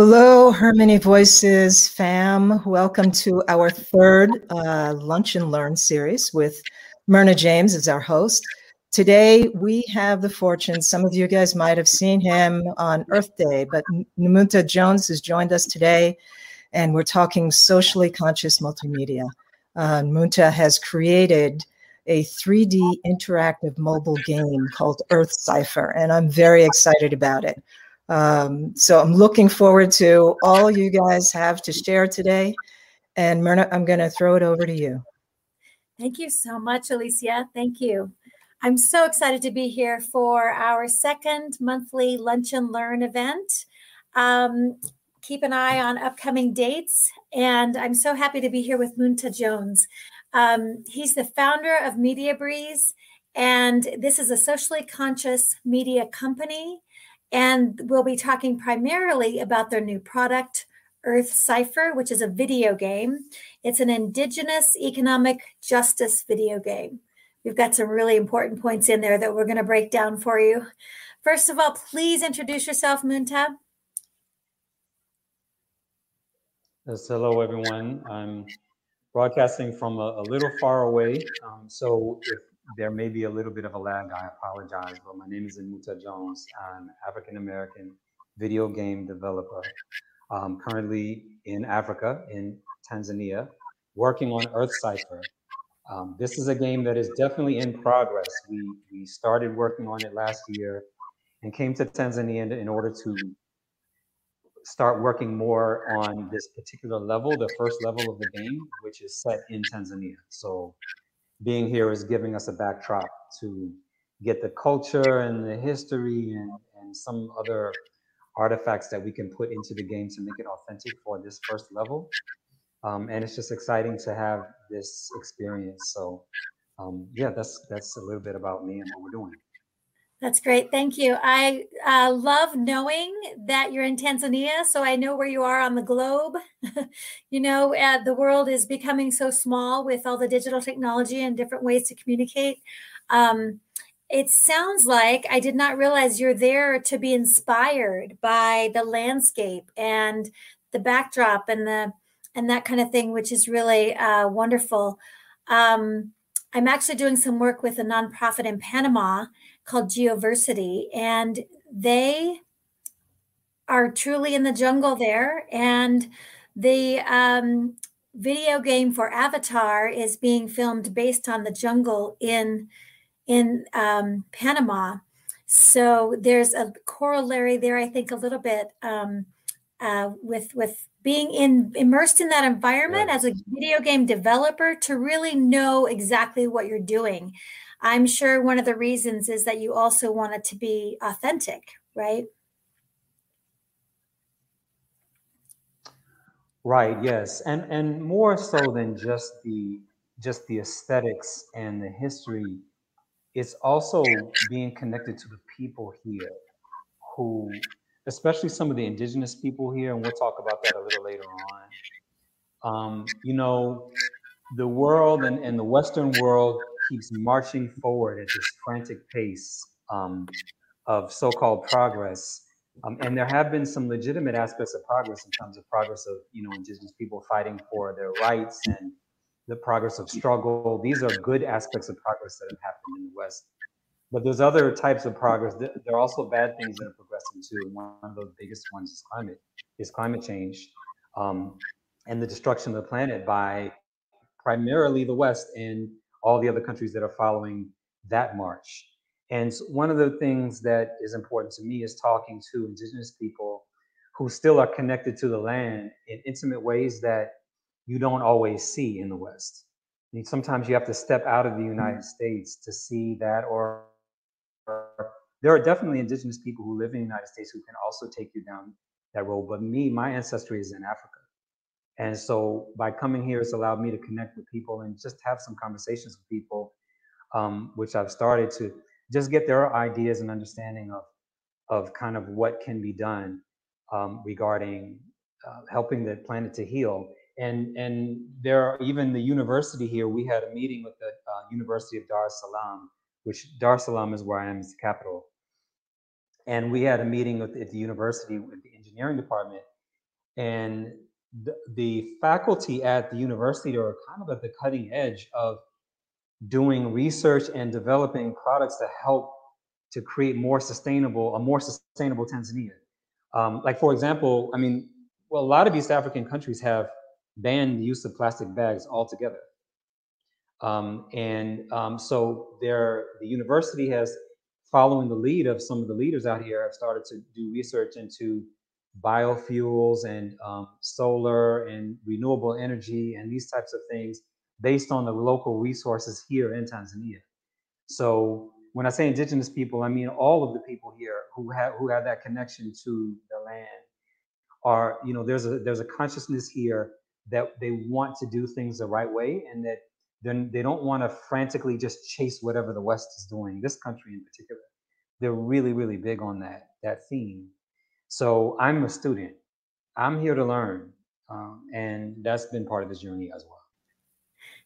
Hello, Harmony Voices fam. Welcome to our third uh, Lunch and Learn series with Myrna James as our host. Today, we have the fortune, some of you guys might have seen him on Earth Day, but Namunta Jones has joined us today, and we're talking socially conscious multimedia. Uh, Munta has created a 3D interactive mobile game called Earth Cipher, and I'm very excited about it. Um, so I'm looking forward to all you guys have to share today. And Myrna, I'm going to throw it over to you. Thank you so much, Alicia. Thank you. I'm so excited to be here for our second monthly Lunch and Learn event. Um, keep an eye on upcoming dates. And I'm so happy to be here with Munta Jones. Um, he's the founder of Media Breeze, and this is a socially conscious media company and we'll be talking primarily about their new product, Earth Cipher, which is a video game. It's an indigenous economic justice video game. We've got some really important points in there that we're going to break down for you. First of all, please introduce yourself, Munta. Yes, hello, everyone. I'm broadcasting from a, a little far away. Um, so if there may be a little bit of a lag. I apologize, but my name is Anuta Jones. I'm African American video game developer. Um, currently in Africa, in Tanzania, working on Earth Cipher. Um, this is a game that is definitely in progress. We we started working on it last year, and came to Tanzania in order to start working more on this particular level, the first level of the game, which is set in Tanzania. So being here is giving us a backdrop to get the culture and the history and, and some other artifacts that we can put into the game to make it authentic for this first level. Um, and it's just exciting to have this experience. So um, yeah, that's that's a little bit about me and what we're doing. That's great. Thank you. I uh, love knowing that you're in Tanzania, so I know where you are on the globe. you know, uh, the world is becoming so small with all the digital technology and different ways to communicate. Um, it sounds like I did not realize you're there to be inspired by the landscape and the backdrop and the and that kind of thing, which is really uh, wonderful. Um, I'm actually doing some work with a nonprofit in Panama called Geoversity, and they are truly in the jungle there. And the um, video game for Avatar is being filmed based on the jungle in in um, Panama. So there's a corollary there, I think, a little bit um, uh, with with being in immersed in that environment right. as a video game developer to really know exactly what you're doing. I'm sure one of the reasons is that you also want it to be authentic, right? Right, yes. And and more so than just the just the aesthetics and the history, it's also being connected to the people here who especially some of the indigenous people here, and we'll talk about that a little later on. Um, you know, the world and, and the Western world keeps marching forward at this frantic pace um, of so-called progress. Um, and there have been some legitimate aspects of progress in terms of progress of you know indigenous people fighting for their rights and the progress of struggle. These are good aspects of progress that have happened in the West. But there's other types of progress. There are also bad things that are progressing too. One of the biggest ones is climate, is climate change, um, and the destruction of the planet by primarily the West and all the other countries that are following that march. And one of the things that is important to me is talking to indigenous people who still are connected to the land in intimate ways that you don't always see in the West. And sometimes you have to step out of the mm-hmm. United States to see that, or, or there are definitely indigenous people who live in the United States who can also take you down that road. But me, my ancestry is in Africa. And so by coming here, it's allowed me to connect with people and just have some conversations with people, um, which I've started to just get their ideas and understanding of, of kind of what can be done um, regarding uh, helping the planet to heal. And, and there are even the university here, we had a meeting with the uh, University of Dar es Salaam, which Dar es Salaam is where I am, is the capital. And we had a meeting with, at the university with the engineering department and the, the faculty at the university are kind of at the cutting edge of doing research and developing products to help to create more sustainable, a more sustainable Tanzania. Um, like for example, I mean, well, a lot of East African countries have banned the use of plastic bags altogether. Um, and um, so there, the university has, following the lead of some of the leaders out here, have started to do research into biofuels and um, solar and renewable energy and these types of things based on the local resources here in Tanzania. So when I say indigenous people, I mean all of the people here who have who have that connection to the land. Are you know there's a there's a consciousness here that they want to do things the right way and that then they don't want to frantically just chase whatever the West is doing. This country in particular, they're really really big on that that theme. So I'm a student. I'm here to learn, um, and that's been part of this journey as well.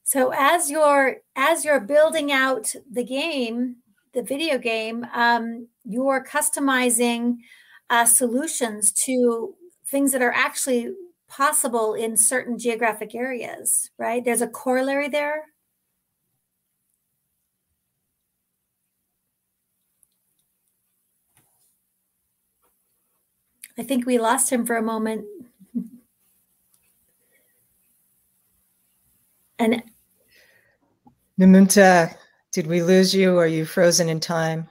So as you're as you're building out the game, the video game, um, you're customizing uh, solutions to things that are actually possible in certain geographic areas, right? There's a corollary there. I think we lost him for a moment. and Namunta, did we lose you? Are you frozen in time?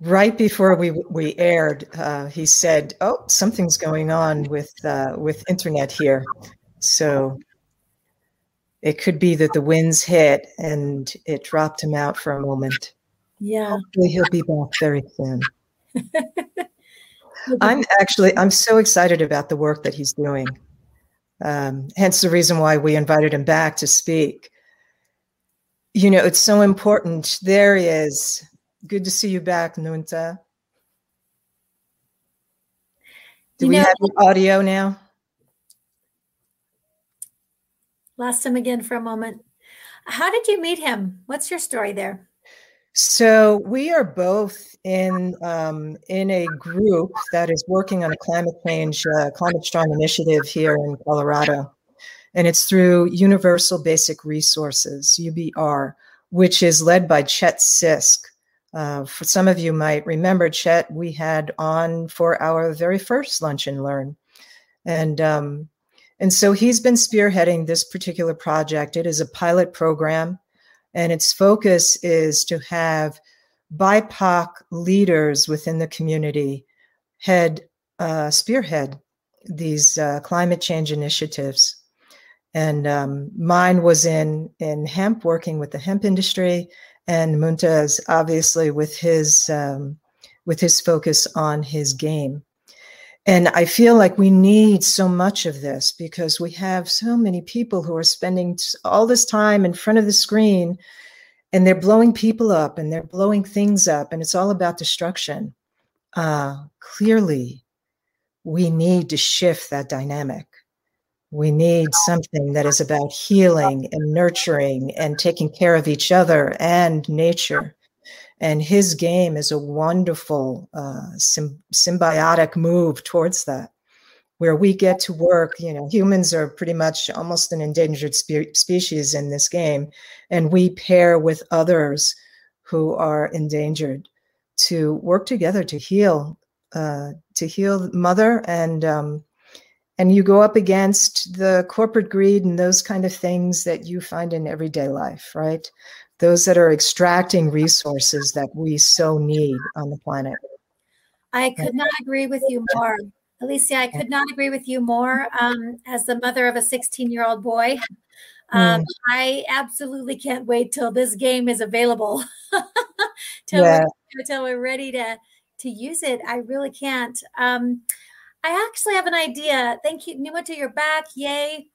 Right before we we aired, uh, he said, "Oh, something's going on with uh, with internet here." So it could be that the winds hit and it dropped him out for a moment. Yeah, hopefully he'll be back very soon. I'm actually I'm so excited about the work that he's doing. Um, hence the reason why we invited him back to speak. You know, it's so important. There he is. Good to see you back, Nunta. Do you we know, have audio now? Lost him again for a moment. How did you meet him? What's your story there? So we are both in um, in a group that is working on a climate change, uh, climate strong initiative here in Colorado, and it's through Universal Basic Resources (UBR), which is led by Chet Sisk. Uh, for some of you might remember Chet, we had on for our very first lunch and learn, and um, and so he's been spearheading this particular project. It is a pilot program and its focus is to have BIPOC leaders within the community head uh, spearhead these uh, climate change initiatives. And um, mine was in in hemp, working with the hemp industry, and Muntaz obviously with his um, with his focus on his game. And I feel like we need so much of this because we have so many people who are spending all this time in front of the screen and they're blowing people up and they're blowing things up and it's all about destruction. Uh, clearly, we need to shift that dynamic. We need something that is about healing and nurturing and taking care of each other and nature and his game is a wonderful uh, symbiotic move towards that where we get to work you know humans are pretty much almost an endangered spe- species in this game and we pair with others who are endangered to work together to heal uh, to heal mother and um, and you go up against the corporate greed and those kind of things that you find in everyday life right those that are extracting resources that we so need on the planet. I could not agree with you more. Alicia, I could not agree with you more. Um, as the mother of a 16 year old boy, um, mm. I absolutely can't wait till this game is available, till, yeah. we're, till we're ready to, to use it. I really can't. Um, I actually have an idea. Thank you, Numa, to your back. Yay.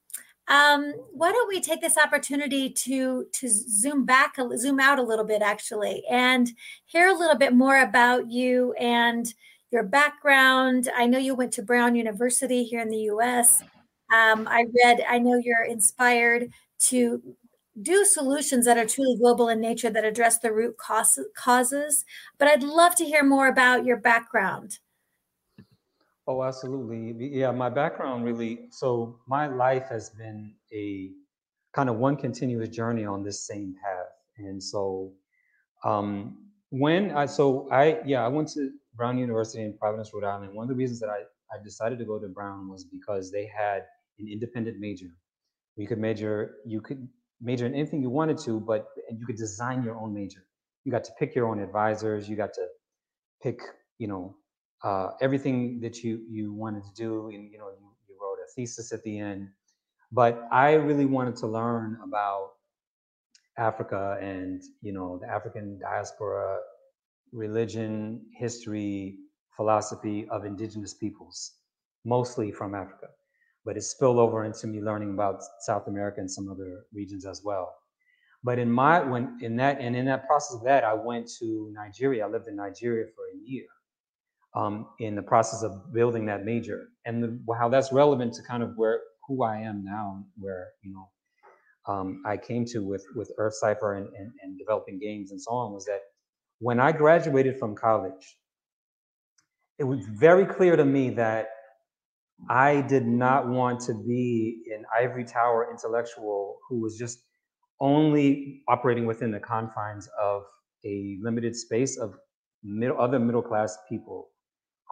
Um, why don't we take this opportunity to to zoom back, zoom out a little bit, actually, and hear a little bit more about you and your background. I know you went to Brown University here in the U.S. Um, I read. I know you're inspired to do solutions that are truly global in nature that address the root causes. But I'd love to hear more about your background. Oh, absolutely. Yeah, my background really, so my life has been a kind of one continuous journey on this same path. And so um, when I, so I, yeah, I went to Brown University in Providence, Rhode Island. One of the reasons that I, I decided to go to Brown was because they had an independent major. You could major, you could major in anything you wanted to, but you could design your own major. You got to pick your own advisors. You got to pick, you know, uh, everything that you you wanted to do, and you know, you, you wrote a thesis at the end. But I really wanted to learn about Africa and you know the African diaspora, religion, history, philosophy of indigenous peoples, mostly from Africa but it spilled over into me learning about South America and some other regions as well. But in my when in that and in that process of that, I went to Nigeria. I lived in Nigeria for a year. Um, in the process of building that major, and the, how that's relevant to kind of where who I am now, where you know um, I came to with with Earth Cipher and, and, and developing games and so on was that when I graduated from college, it was very clear to me that I did not want to be an ivory tower intellectual who was just only operating within the confines of a limited space of middle, other middle class people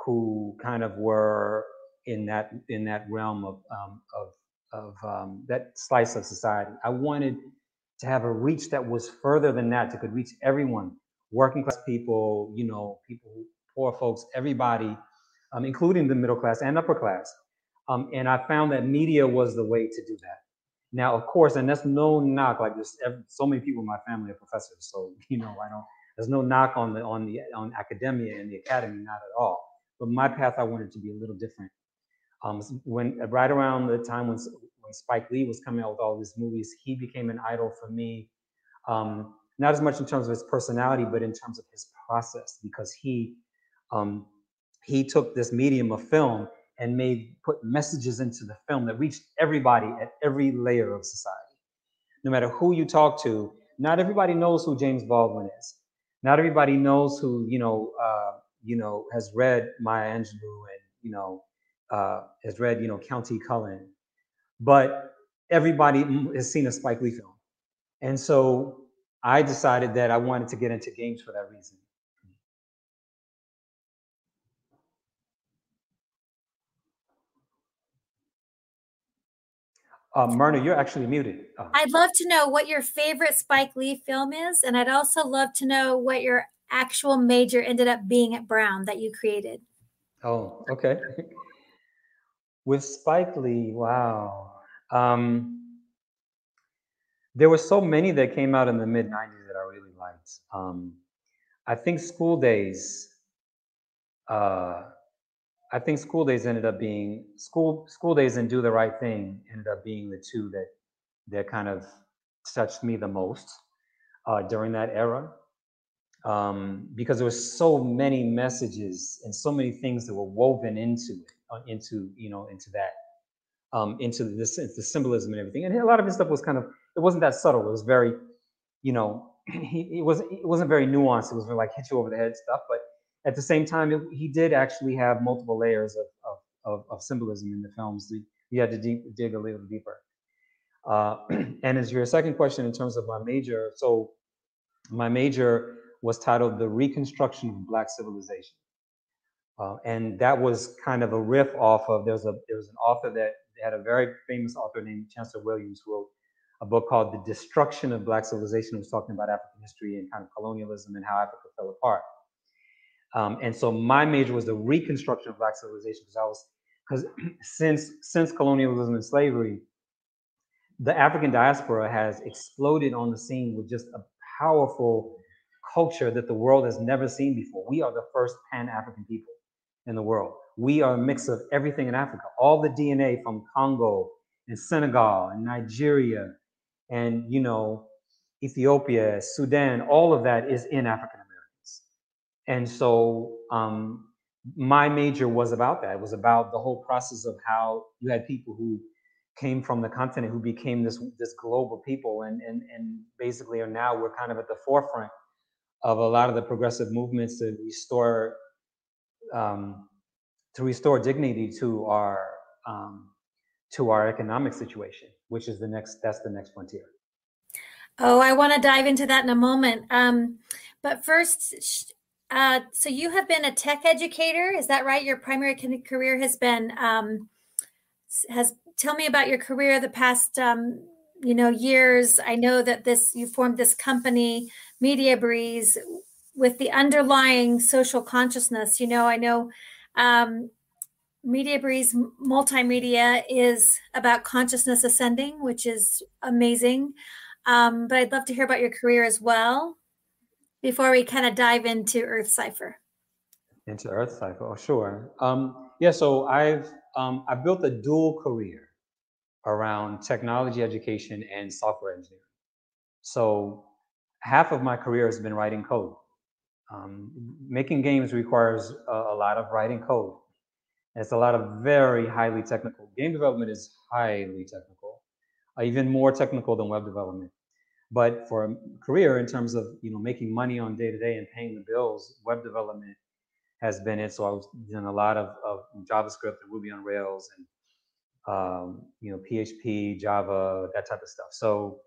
who kind of were in that in that realm of um, of of um, that slice of society. I wanted to have a reach that was further than that, that could reach everyone, working class people, you know, people, poor folks, everybody um, including the middle class and upper class. Um, and I found that media was the way to do that. Now, of course, and that's no knock. Like there's so many people in my family are professors, so you know I don't. There's no knock on the on the on academia and the academy, not at all. But my path, I wanted to be a little different. Um, when right around the time when when Spike Lee was coming out with all these movies, he became an idol for me. Um, not as much in terms of his personality, but in terms of his process, because he um, he took this medium of film and made put messages into the film that reached everybody at every layer of society. No matter who you talk to, not everybody knows who James Baldwin is. Not everybody knows who you know uh, you know has read Maya Angelou and you know uh, has read you know Countee Cullen, but everybody has seen a Spike Lee film, and so I decided that I wanted to get into games for that reason. Uh, Myrna, you're actually muted. Oh. I'd love to know what your favorite Spike Lee film is, and I'd also love to know what your actual major ended up being at Brown that you created. Oh, okay. With Spike Lee, wow. Um, there were so many that came out in the mid 90s that I really liked. Um, I think School Daze. uh, I think school Daze ended up being school school Daze and do the right thing ended up being the two that that kind of touched me the most uh, during that era um, because there were so many messages and so many things that were woven into it uh, into you know into that um, into this the symbolism and everything and a lot of his stuff was kind of it wasn't that subtle it was very you know he, it was it wasn't very nuanced it was like hit you over the head stuff but at the same time, it, he did actually have multiple layers of, of, of, of symbolism in the films. You had to deep, dig a little deeper. Uh, and as your second question in terms of my major, so my major was titled The Reconstruction of Black Civilization. Uh, and that was kind of a riff off of there's a there was an author that had a very famous author named Chancellor Williams who wrote a book called The Destruction of Black Civilization. It was talking about African history and kind of colonialism and how Africa fell apart. Um, and so my major was the reconstruction of Black civilization because I was because since since colonialism and slavery, the African diaspora has exploded on the scene with just a powerful culture that the world has never seen before. We are the first Pan-African people in the world. We are a mix of everything in Africa. All the DNA from Congo and Senegal and Nigeria and you know Ethiopia, Sudan, all of that is in African Americans. and so um, my major was about that. It was about the whole process of how you had people who came from the continent who became this this global people and and and basically are now we're kind of at the forefront of a lot of the progressive movements to restore um, to restore dignity to our um, to our economic situation, which is the next that's the next frontier. Oh, I want to dive into that in a moment. Um, but first, uh, so you have been a tech educator, is that right? Your primary career has been um, has. Tell me about your career the past um, you know years. I know that this you formed this company, Media Breeze, with the underlying social consciousness. You know, I know um, Media Breeze Multimedia is about consciousness ascending, which is amazing. Um, but I'd love to hear about your career as well before we kind of dive into Earth Cipher. Into Earth Cipher, oh sure. Um, yeah, so I've um, I built a dual career around technology education and software engineering. So half of my career has been writing code. Um, making games requires a, a, lot of writing code. It's a lot of very highly technical. Game development is highly technical, uh, even more technical than web development. But for a career, in terms of you know making money on day to day and paying the bills, web development has been it. So I was doing a lot of, of JavaScript and Ruby on Rails and um, you know PHP, Java, that type of stuff. So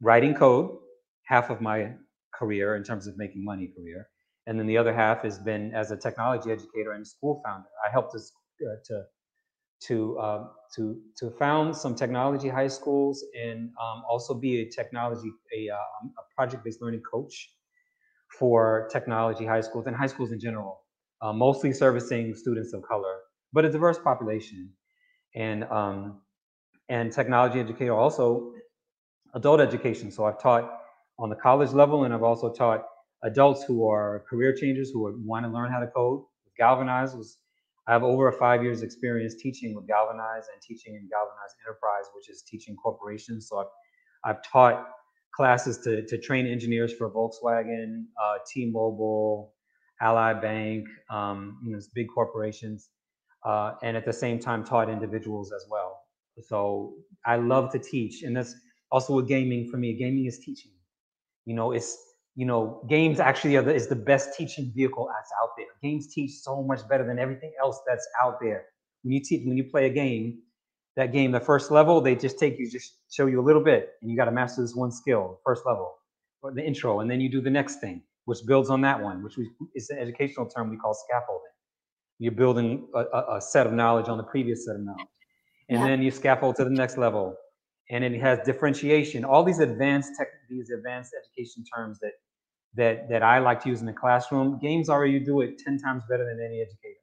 writing code, half of my career in terms of making money career, and then the other half has been as a technology educator and school founder. I helped us uh, to to uh, to to found some technology high schools and um, also be a technology a, um, a project-based learning coach for technology high schools and high schools in general, uh, mostly servicing students of color, but a diverse population, and um, and technology educator also adult education. So I've taught on the college level, and I've also taught adults who are career changers who want to learn how to code. Galvanize was I have over five years experience teaching with Galvanize and teaching in Galvanize Enterprise, which is teaching corporations. So I've, I've taught classes to, to train engineers for Volkswagen, uh, T-Mobile, Ally Bank, um, you know, big corporations, uh, and at the same time taught individuals as well. So I love to teach, and that's also with gaming for me. Gaming is teaching. You know, it's you know, games actually the, is the best teaching vehicle that's out there. Games teach so much better than everything else that's out there. When you teach, when you play a game, that game, the first level, they just take you, just show you a little bit, and you got to master this one skill, first level, or the intro, and then you do the next thing, which builds on that one, which is an educational term we call scaffolding. You're building a, a, set of knowledge on the previous set of knowledge, and yeah. then you scaffold to the next level, and it has differentiation. All these advanced tech, these advanced education terms that that that I like to use in the classroom. Games already do it ten times better than any educator.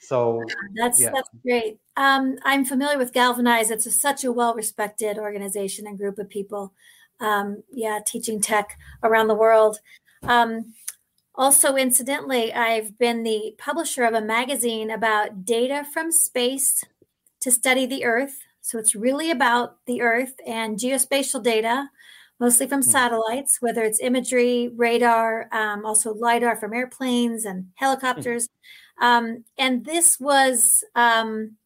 So that's yeah. that's great. Um, I'm familiar with Galvanize. It's a, such a well-respected organization and group of people. Um, yeah, teaching tech around the world. Um, also, incidentally, I've been the publisher of a magazine about data from space to study the Earth. So it's really about the Earth and geospatial data mostly from hmm. satellites, whether it's imagery, radar, um, also LIDAR from airplanes and helicopters. Um, and this was um,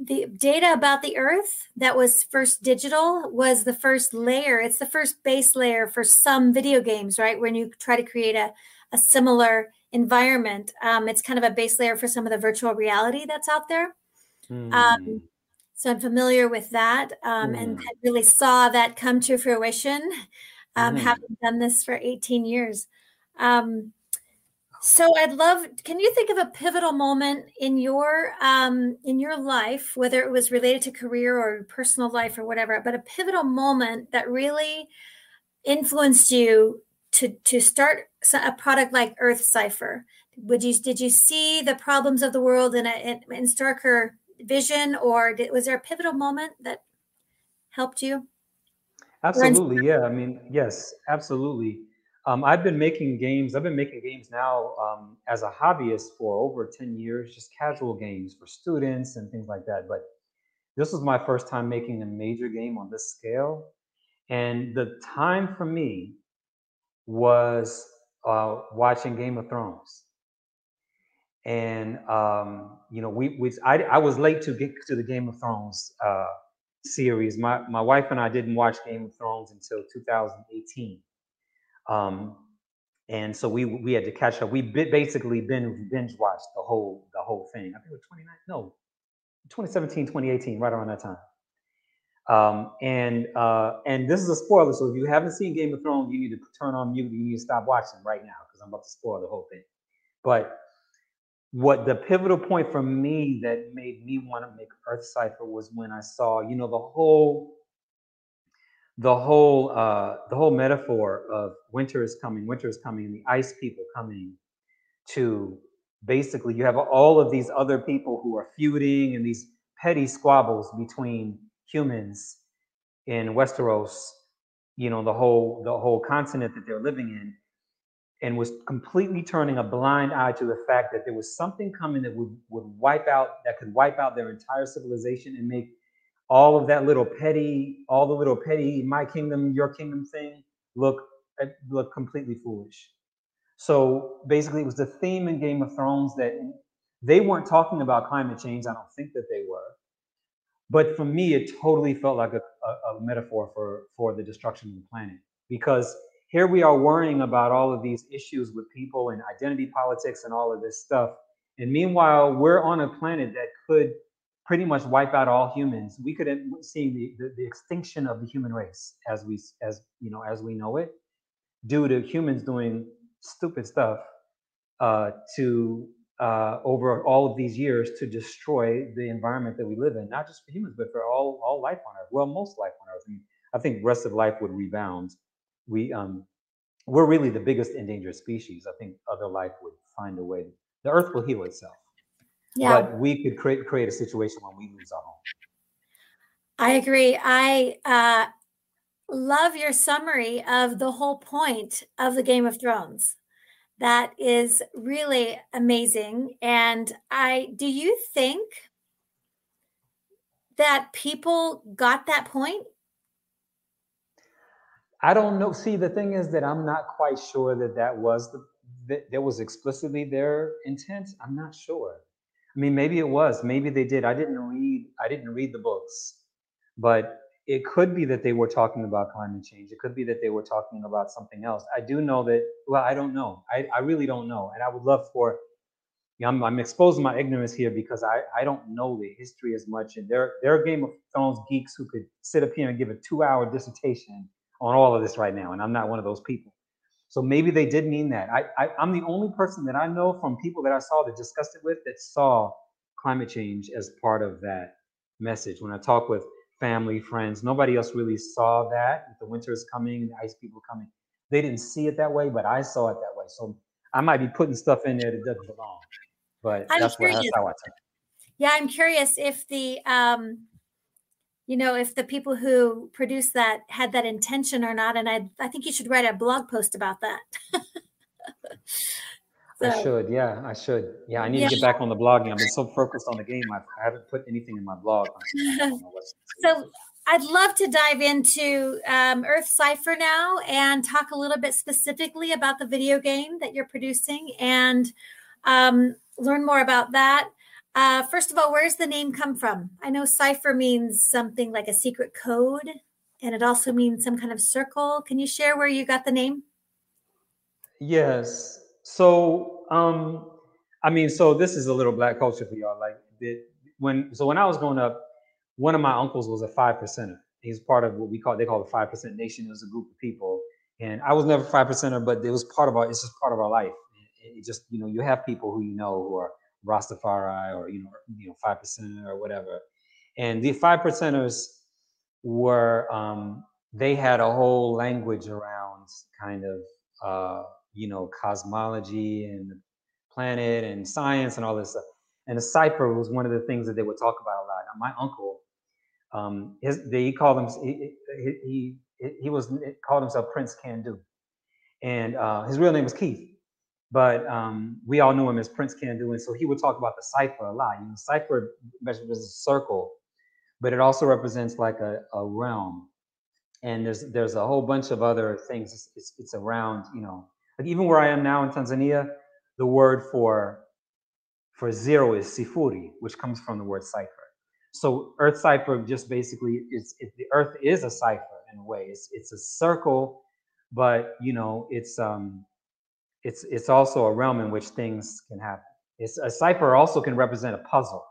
the data about the Earth that was first digital, was the first layer. It's the first base layer for some video games, right? When you try to create a, a similar environment, um, it's kind of a base layer for some of the virtual reality that's out there. Mm. So I'm familiar with that um, mm. and really saw that come to fruition, um, mm. having done this for 18 years. Um, so I'd love. Can you think of a pivotal moment in your um, in your life, whether it was related to career or personal life or whatever, but a pivotal moment that really influenced you to to start a product like Earth Cipher? Would you did you see the problems of the world in a in, in starker vision, or did, was there a pivotal moment that helped you? Absolutely, yeah. I mean, yes, absolutely. Um, I've been making games. I've been making games now um, as a hobbyist for over ten years, just casual games for students and things like that. But this was my first time making a major game on this scale, and the time for me was uh, watching Game of Thrones and um, you know, we, we I, I was late to get to the Game of Thrones uh, series. My my wife and I didn't watch Game of Thrones until 2018, um, and so we we had to catch up. We basically been binge watched the whole the whole thing. I think it was 29, no, 2017, 2018, right around that time. Um, and uh, and this is a spoiler, so if you haven't seen Game of Thrones, you need to turn on mute. You need to stop watching right now because I'm about to spoil the whole thing. But what the pivotal point for me that made me want to make Earth Cipher was when I saw, you know, the whole the whole uh, the whole metaphor of winter is coming, winter is coming, and the ice people coming to basically you have all of these other people who are feuding and these petty squabbles between humans in Westeros, you know, the whole the whole continent that they're living in, and was completely turning a blind eye to the fact that there was something coming that would, would wipe out that could wipe out their entire civilization and make all of that little petty, all the little petty my kingdom, your kingdom thing look eh, look completely foolish. So basically, it was the theme in Game of Thrones that they weren't talking about climate change. I don't think that they were. But for me, it totally felt like a, a, a metaphor for, for the destruction of the planet because here we are worrying about all of these issues with people and identity politics and all of this stuff. And meanwhile, we're on a planet that could pretty much wipe out all humans. We could end seeing the, the, the, extinction of the human race as we as you know as we know it, due to humans doing stupid stuff uh, to uh, over all of these years to destroy the environment that we live in, not just for humans, but for all all life on Earth. Well, most life on Earth. I, mean, I think rest of life would rebound we um, we're really the biggest endangered species. I think other life would find a way. The Earth will heal itself. Yeah. But we could create create a situation when we lose our home. I agree. I uh, love your summary of the whole point of the Game of Thrones. That is really amazing. And I do you think that people got that point I don't know. See, the thing is that I'm not quite sure that that was the that, that was explicitly their intent. I'm not sure. I mean, maybe it was. Maybe they did. I didn't read. I didn't read the books, but it could be that they were talking about climate change. It could be that they were talking about something else. I do know that. Well, I don't know. I, I really don't know, and I would love for. You know, I'm, I'm exposing my ignorance here because I, I don't know the history as much, and there there are Game of Thrones geeks who could sit up here and give a two hour dissertation on all of this right now, and I'm not one of those people. So maybe they did mean that. I, I am the only person that I know from people that I saw that discussed it with that saw climate change as part of that message. When I talk with family, friends, nobody else really saw that. The winter is coming, the ice people coming. They didn't see it that way, but I saw it that way. So I might be putting stuff in there that doesn't belong. But that's, what, that's how I take it. Yeah, I'm curious if the um, you know, if the people who produced that had that intention or not. And I, I think you should write a blog post about that. so, I should, yeah, I should. Yeah, I need yeah. to get back on the blogging. I've been so focused on the game, I've, I have not put anything in my blog. so I'd love to dive into um, Earth Cipher now and talk a little bit specifically about the video game that you're producing and um, learn more about that. Uh, first of all, where's the name come from? I know cipher means something like a secret code, and it also means some kind of circle. Can you share where you got the name? Yes. So, um, I mean, so this is a little black culture for y'all. Like, when so when I was growing up, one of my uncles was a five percenter. He's part of what we call they call the five percent nation. It was a group of people, and I was never five percenter, but it was part of our. It's just part of our life. It, it just you know you have people who you know who are Rastafari or you know you know five percent or whatever. And the five percenters were um, they had a whole language around kind of uh, you know cosmology and planet and science and all this stuff. And the cipher was one of the things that they would talk about a lot. Now, my uncle, um, his, they, he called him he, he, he, he was called himself Prince Can Do, and uh, his real name was Keith but um, we all knew him as Prince Can-Do, and so he would talk about the cipher a lot. You know, cipher measures a circle, but it also represents like a, a realm. And there's there's a whole bunch of other things. It's, it's, it's around, you know, like even where I am now in Tanzania, the word for for zero is sifuri, which comes from the word cipher. So Earth cipher just basically is it, the Earth is a cipher in a way. It's it's a circle, but you know it's um it's it's also a realm in which things can happen. It's a cipher also can represent a puzzle.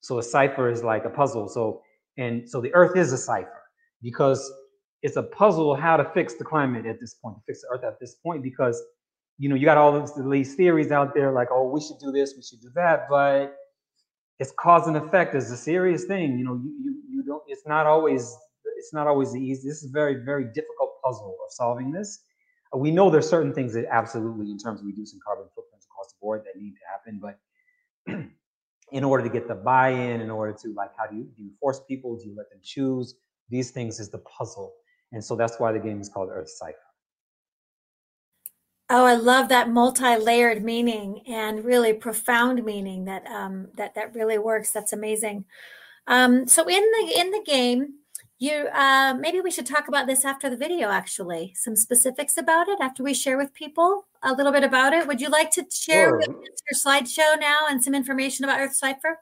So a cipher is like a puzzle. So and so the Earth is a cipher because it's a puzzle how to fix the climate at this point, to fix the Earth at this point, because you know you got all these theories out there like, oh, we should do this, we should do that, but it's cause and effect is a serious thing. You know, you, you you don't. It's not always. It's not always the easy. This is a very very difficult puzzle of solving this. We know there's certain things that absolutely, in terms of reducing carbon footprints across the board, that need to happen. But in order to get the buy-in, in order to like, how do you do you force people? Do you let them choose? These things is the puzzle, and so that's why the game is called Earth Cipher. Oh, I love that multi-layered meaning and really profound meaning that um, that that really works. That's amazing. Um, so in the in the game, you uh, maybe we should talk about this after the video. Actually, some specifics about it after we share with people a little bit about it. Would you like to share sure. your slideshow now and some information about Earth Cipher?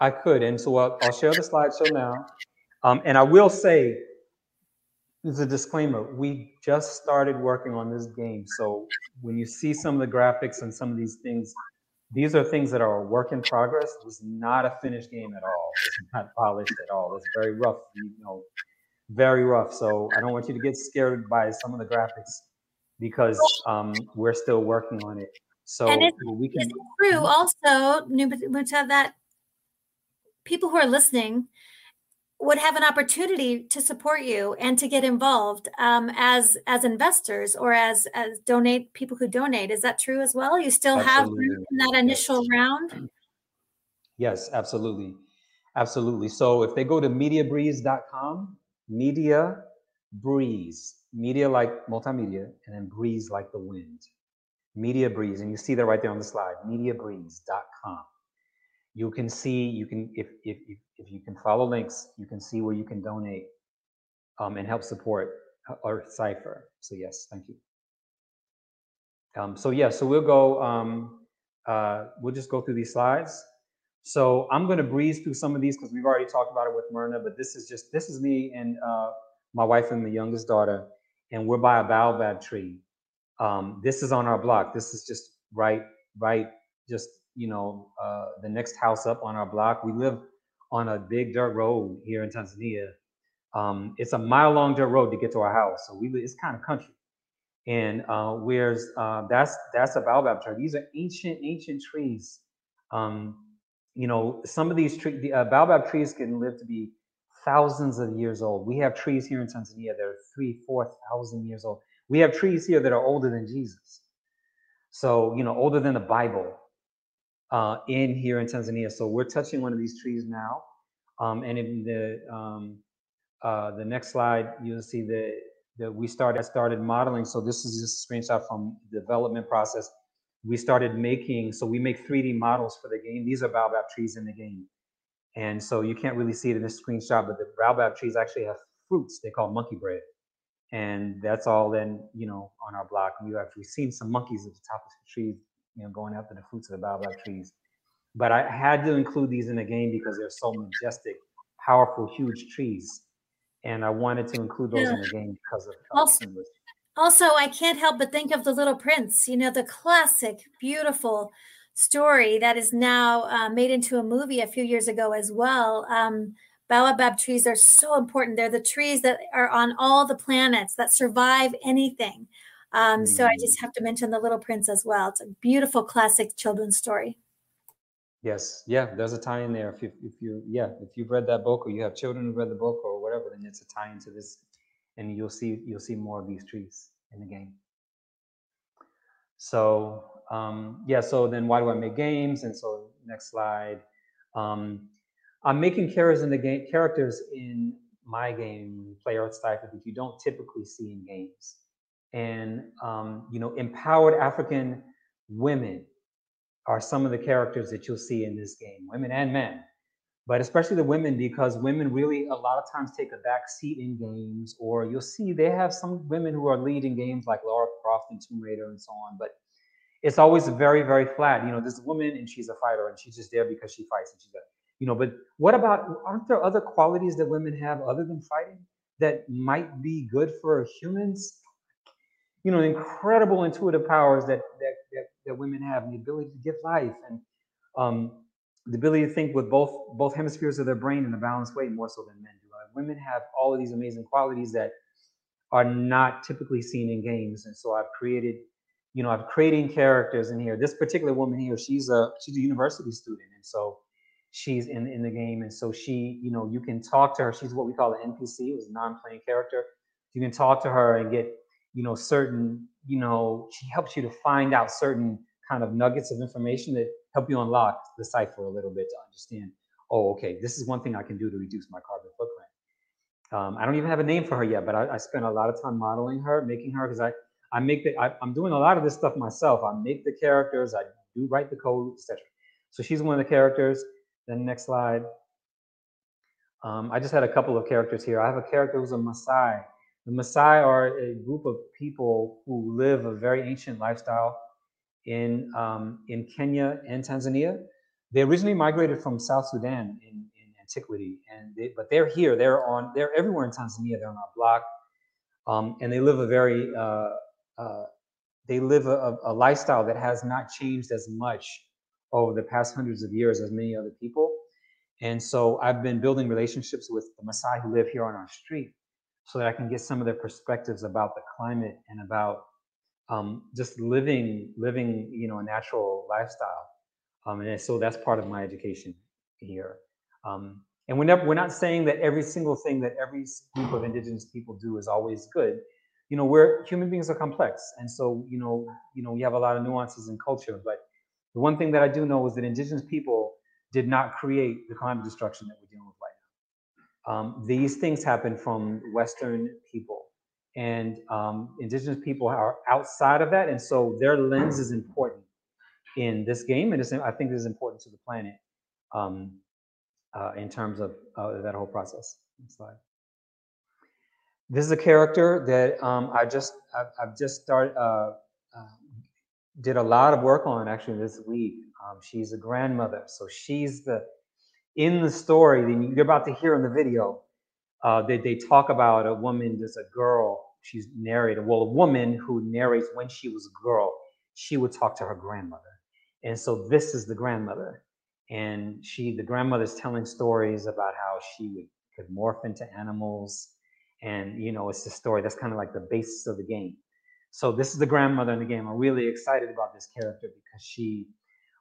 I could, and so I'll, I'll share the slideshow now. Um, and I will say as a disclaimer, we just started working on this game. So when you see some of the graphics and some of these things, these are things that are a work in progress. It's not a finished game at all. It's not polished at all. It's very rough, you know, very rough. So I don't want you to get scared by some of the graphics because um, we're still working on it. So and it's, we can. It's true also, Muta, that people who are listening would have an opportunity to support you and to get involved um, as as investors or as as donate people who donate. Is that true as well? You still absolutely. have in that initial yes. round. Yes, absolutely, absolutely. So if they go to mediabreeze.com, media breeze, media like multimedia, and then breeze like the wind, media breeze, and you see that right there on the slide, mediabreeze.com you can see you can if if if, you can follow links you can see where you can donate um, and help support earth cipher so yes thank you. Um, so yeah so we'll go um, uh, we'll just go through these slides. So i'm going to breeze through some of these because we've already talked about it with myrna but this is just this is me and uh, my wife and the youngest daughter and we're by a baobab tree. Um, this is on our block. This is just right right just you know, uh, the next house up on our block. We live on a big dirt road here in Tanzania. Um, it's a mile long dirt road to get to our house, so we it's kind of country. And uh, where's uh, that's that's a baobab tree. These are ancient ancient trees. Um, you know, some of these trees, the uh, baobab trees can live to be thousands of years old. We have trees here in Tanzania that are three, four thousand years old. We have trees here that are older than Jesus. So, you know, older than the Bible uh, in here in Tanzania. So we're touching one of these trees now. Um, and in the um, uh, the next slide, you'll see that that we started started modeling. So this is just a screenshot from development process. We started making, so we make 3D models for the game. These are baobab trees in the game. And so you can't really see it in this screenshot, but the baobab trees actually have fruits they call monkey bread. And that's all then, you know, on our block. We've actually seen some monkeys at the top of the trees you know, going after the fruits of the baobab trees. But I had to include these in the game because they're so majestic, powerful, huge trees. And I wanted to include those in the game because of also, also, I can't help but think of the Little Prince. You know, the classic, beautiful story that is now uh, made into a movie a few years ago as well. Um, baobab trees are so important. They're the trees that are on all the planets that survive anything. Um. So I just mm. have to mention The Little Prince as well. It's a beautiful classic children's story. Yes, yeah, there's a tie in there. If you, if you, yeah, if you've read that book or you have children who read the book or whatever, then it's a tie into this, and you'll see you'll see more of these trees in the game. So um, yeah, so then why do I make games? And so next slide, um, I'm making characters in the game, characters in my game, Play Earth Cipher, that you don't typically see in games and um, you know empowered african women are some of the characters that you'll see in this game women and men but especially the women because women really a lot of times take a back seat in games or you'll see they have some women who are leading games like lara croft and tomb raider and so on but it's always very very flat you know this woman and she's a fighter and she's just there because she fights and she's a you know, but what about, aren't there other qualities that women have other than fighting that might be good for humans? You know, incredible intuitive powers that, that, that, that women have and the ability to give life and um, the ability to think with both, both hemispheres of their brain in a balanced way more so than men do. Uh, women have all of these amazing qualities that are not typically seen in games. And so I've created you know, I'm creating characters in here. This particular woman here, she's a she's a university student, and so she's in in the game, and so she, you know, you can talk to her. She's what we call an NPC, was a non-playing character. You can talk to her and get, you know, certain, you know, she helps you to find out certain kind of nuggets of information that help you unlock the cipher a little bit to understand. Oh, okay, this is one thing I can do to reduce my carbon footprint. Um, I don't even have a name for her yet, but I, I spent a lot of time modeling her, making her because I I make the, I, am doing a lot of this stuff myself. I make the characters, I do write the code, etc. So she's one of the characters. Then next slide. Um, I just had a couple of characters here. I have a character who's a Maasai. The Maasai are a group of people who live a very ancient lifestyle in um, in Kenya and Tanzania. They originally migrated from South Sudan in, in antiquity, and they, but they're here. They're on. They're everywhere in Tanzania. They're on our block, um, and they live a very uh, uh, they live a, a, lifestyle that has not changed as much over the past hundreds of years as many other people. And so I've been building relationships with the Maasai who live here on our street so that I can get some of their perspectives about the climate and about um, just living, living, you know, a natural lifestyle. Um, and so that's part of my education here. Um, and we're, never, we're not saying that every single thing that every group of indigenous people do is always good you know, we're human beings are complex, and so you know, you know, we have a lot of nuances in culture. But the one thing that I do know is that indigenous people did not create the climate destruction that we're dealing with. Um, these things happen from Western people, and um, indigenous people are outside of that, and so their lens is important in this game, and I think it is important to the planet um, uh, in terms of uh, that whole process. Next slide. This is a character that um, I just I've, I've just started uh, uh, did a lot of work on actually this week. Um, she's a grandmother, so she's the in the story that you're about to hear in the video. Uh, they, they talk about a woman, there's a girl, she's narrated, well, a woman who narrates when she was a girl, she would talk to her grandmother. And so this is the grandmother. And she, the grandmother's telling stories about how she would could morph into animals and you know it's the story that's kind of like the basis of the game so this is the grandmother in the game i'm really excited about this character because she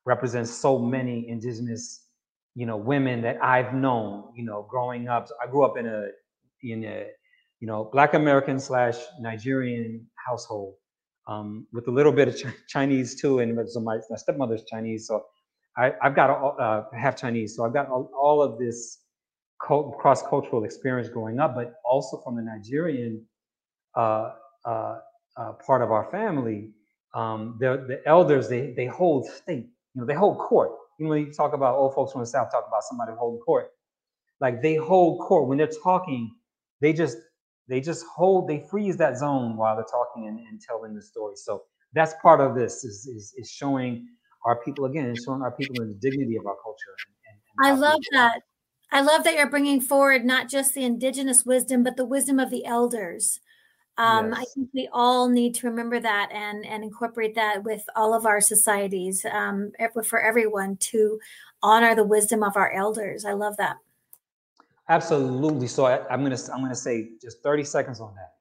represents so many indigenous you know women that i've known you know growing up i grew up in a in a you know black american slash nigerian household um, with a little bit of Ch- chinese too and so my, my stepmother's chinese so I, I've got all, uh, half chinese so i've got all, all of this cross-cultural experience growing up, but also from the Nigerian uh, uh, uh, part of our family, um, the elders they they hold state. You know, they hold court. You know, when you talk about old folks from the south, talk about somebody holding court. Like they hold court when they're talking. They just they just hold they freeze that zone while they're talking and, and telling the story. So that's part of this is is, is showing our people again, showing our people in the dignity of our culture. And, and I love that. I love that you're bringing forward not just the indigenous wisdom, but the wisdom of the elders. Um, yes. I think we all need to remember that and and incorporate that with all of our societies, um, for everyone to honor the wisdom of our elders. I love that. Absolutely. So I, am gonna I'm gonna say just 30 seconds on that.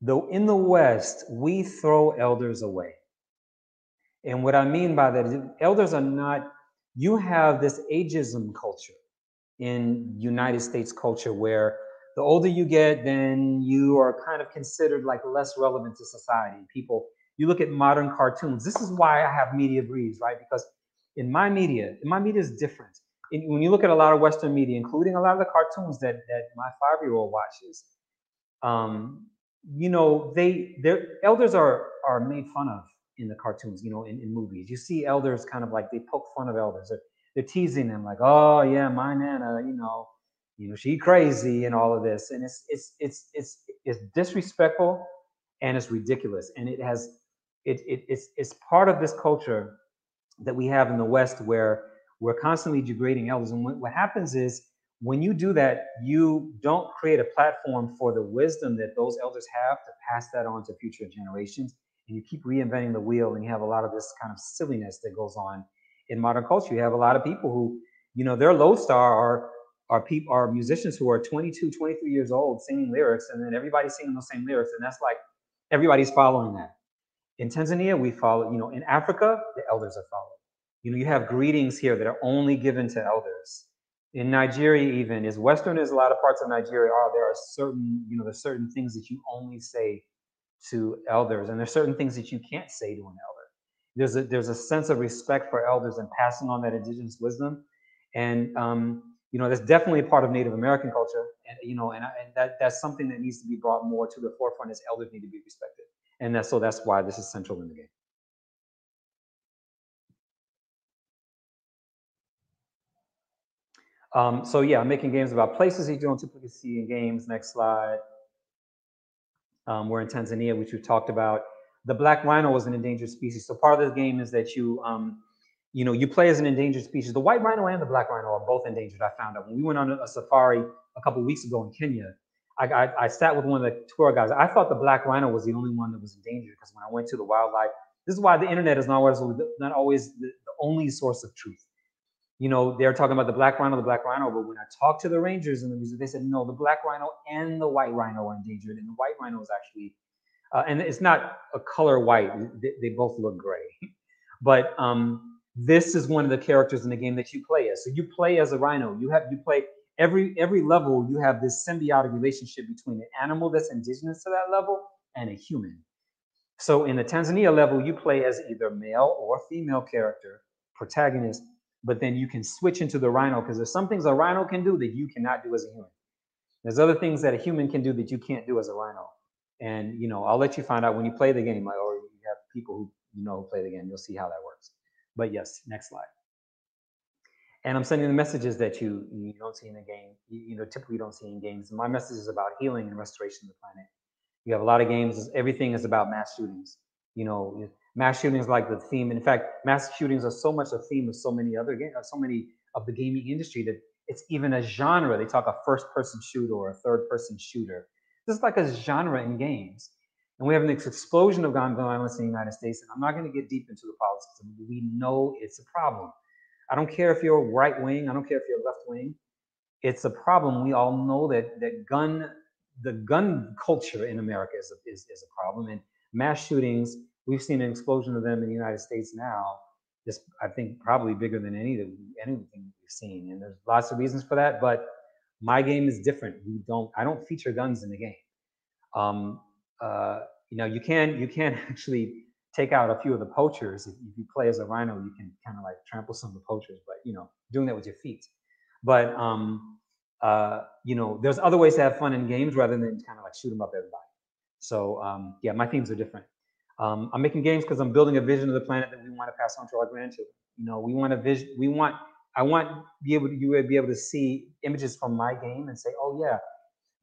Though in the West we throw elders away, and what I mean by that is elders are not you have this ageism culture in United States culture where the older you get, then you are kind of considered like less relevant to society. People, you look at modern cartoons. This is why I have Media Breeze, right? Because in my media, in my media is different. In, when you look at a lot of Western media, including a lot of the cartoons that that my five-year-old watches, um, you know, they their elders are are made fun of in the cartoons, you know, in, in movies. You see elders kind of like they poke fun of elders. They're, they're teasing them like, oh yeah, my nana, you know, you know, she crazy and all of this. And it's it's it's it's it's disrespectful and it's ridiculous. And it has it, it it's it's part of this culture that we have in the West where we're constantly degrading elders. And what, happens is when you do that, you don't create a platform for the wisdom that those elders have to pass that on to future generations. And you keep reinventing the wheel, and you have a lot of this kind of silliness that goes on in modern culture. You have a lot of people who, you know, their lodestar are are people are musicians who are 22, 23 years old singing lyrics, and then everybody's singing those same lyrics, and that's like everybody's following that. In Tanzania, we follow, you know, in Africa, the elders are followed. You know, you have greetings here that are only given to elders. In Nigeria, even as Western as a lot of parts of Nigeria are, there are certain, you know, there's certain things that you only say to elders, and there's certain things that you can't say to an elder. There's a there's a sense of respect for elders and passing on that indigenous wisdom, and um, you know that's definitely a part of Native American culture, and you know, and, and that that's something that needs to be brought more to the forefront as elders need to be respected, and that's so that's why this is central in the game. Um, so yeah, making games about places you don't typically see in games. Next slide. Um, we're in Tanzania, which we talked about. The black rhino was an endangered species. So part of this game is that you, um, you know, you play as an endangered species. The white rhino and the black rhino are both endangered. I found out when we went on a safari a couple weeks ago in Kenya. I, I, I sat with one of the tour guys. I thought the black rhino was the only one that was endangered because when I went to the wildlife, this is why the internet is not always not always the, the only source of truth you know, they're talking about the black rhino, the black rhino, but when I talked to the rangers and the music, they said, no, the black rhino and the white rhino are endangered. And the white rhino is actually, uh, and it's not a color white, they, they both look gray. but um, this is one of the characters in the game that you play as. So you play as a rhino. You have, you play every, every level, you have this symbiotic relationship between an animal that's indigenous to that level and a human. So in the Tanzania level, you play as either male or female character, protagonist, but then you can switch into the rhino because there's some things a rhino can do that you cannot do as a human. There's other things that a human can do that you can't do as a rhino. And you know, I'll let you find out when you play the game, or you have people who you know who play the game. You'll see how that works. But yes, next slide. And I'm sending the messages that you you don't see in the game. You, you know, typically don't see in games. My message is about healing and restoration of the planet. You have a lot of games. Everything is about mass shootings. You know, mass shootings like the theme. In fact, mass shootings are so much a theme of so many other games, so many of the gaming industry that it's even a genre. They talk a first-person shooter or a third-person shooter. This is like a genre in games. And we have an explosion of gun violence in the United States. And I'm not going to get deep into the politics. We know it's a problem. I don't care if you're right wing. I don't care if you're left wing. It's a problem. We all know that that gun, the gun culture in America is a, is, is a problem. And mass shootings we've seen an explosion of them in the United States now. Just I think probably bigger than any anything we've seen, and there's lots of reasons for that. But my game is different. We don't I don't feature guns in the game. Um, uh, you know, you can you can actually take out a few of the poachers. If, you play as a rhino, you can kind of like trample some of the poachers, but you know, doing that with your feet. But um, uh, you know, there's other ways to have fun in games rather than kind of like shoot them up everybody. So um, yeah, my themes are different. Um, I'm making games because I'm building a vision of the planet that we want to pass on to our grandchildren. You know, we want a vision. We want. I want be able to you would be able to see images from my game and say, oh yeah,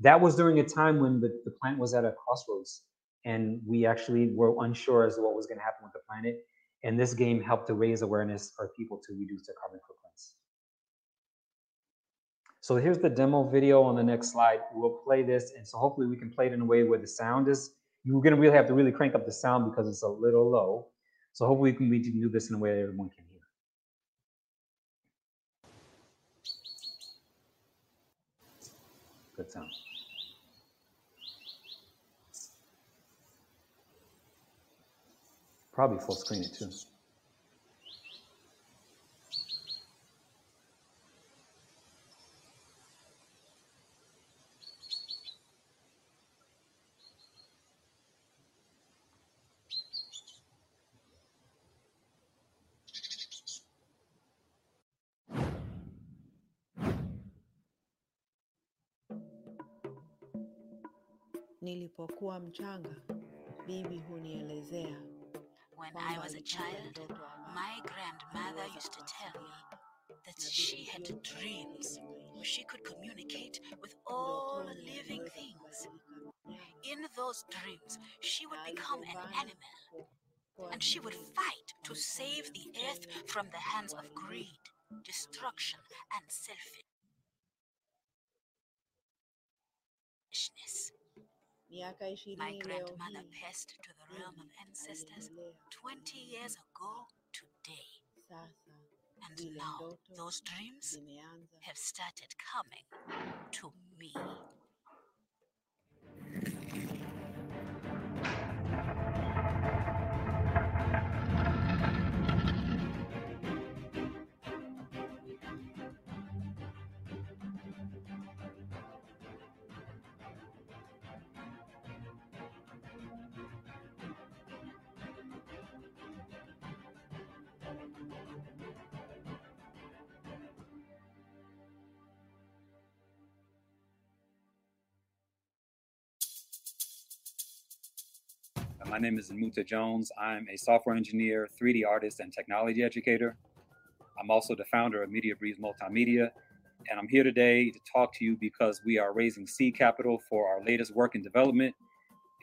that was during a time when the, the planet was at a crossroads and we actually were unsure as to what was going to happen with the planet. And this game helped to raise awareness for people to reduce their carbon footprints. So here's the demo video on the next slide. We'll play this, and so hopefully we can play it in a way where the sound is you're going to really have to really crank up the sound because it's a little low. So hopefully we can, we can do this in a way that everyone can hear. Good sound. Probably full screen it too. Nilipokuwa mchanga, bibi hunielezea When I was a child, my grandmother used to tell me that she had dreams where she could communicate with all living things. In those dreams, she would become an animal and she would fight to save the earth from the hands of greed. destruction, and selfishness. My grandmother passed to the realm of ancestors 20 years ago today. And now those dreams have started coming to me. My name is Muta Jones. I'm a software engineer, 3D artist, and technology educator. I'm also the founder of Media Breeze Multimedia, and I'm here today to talk to you because we are raising seed capital for our latest work in development,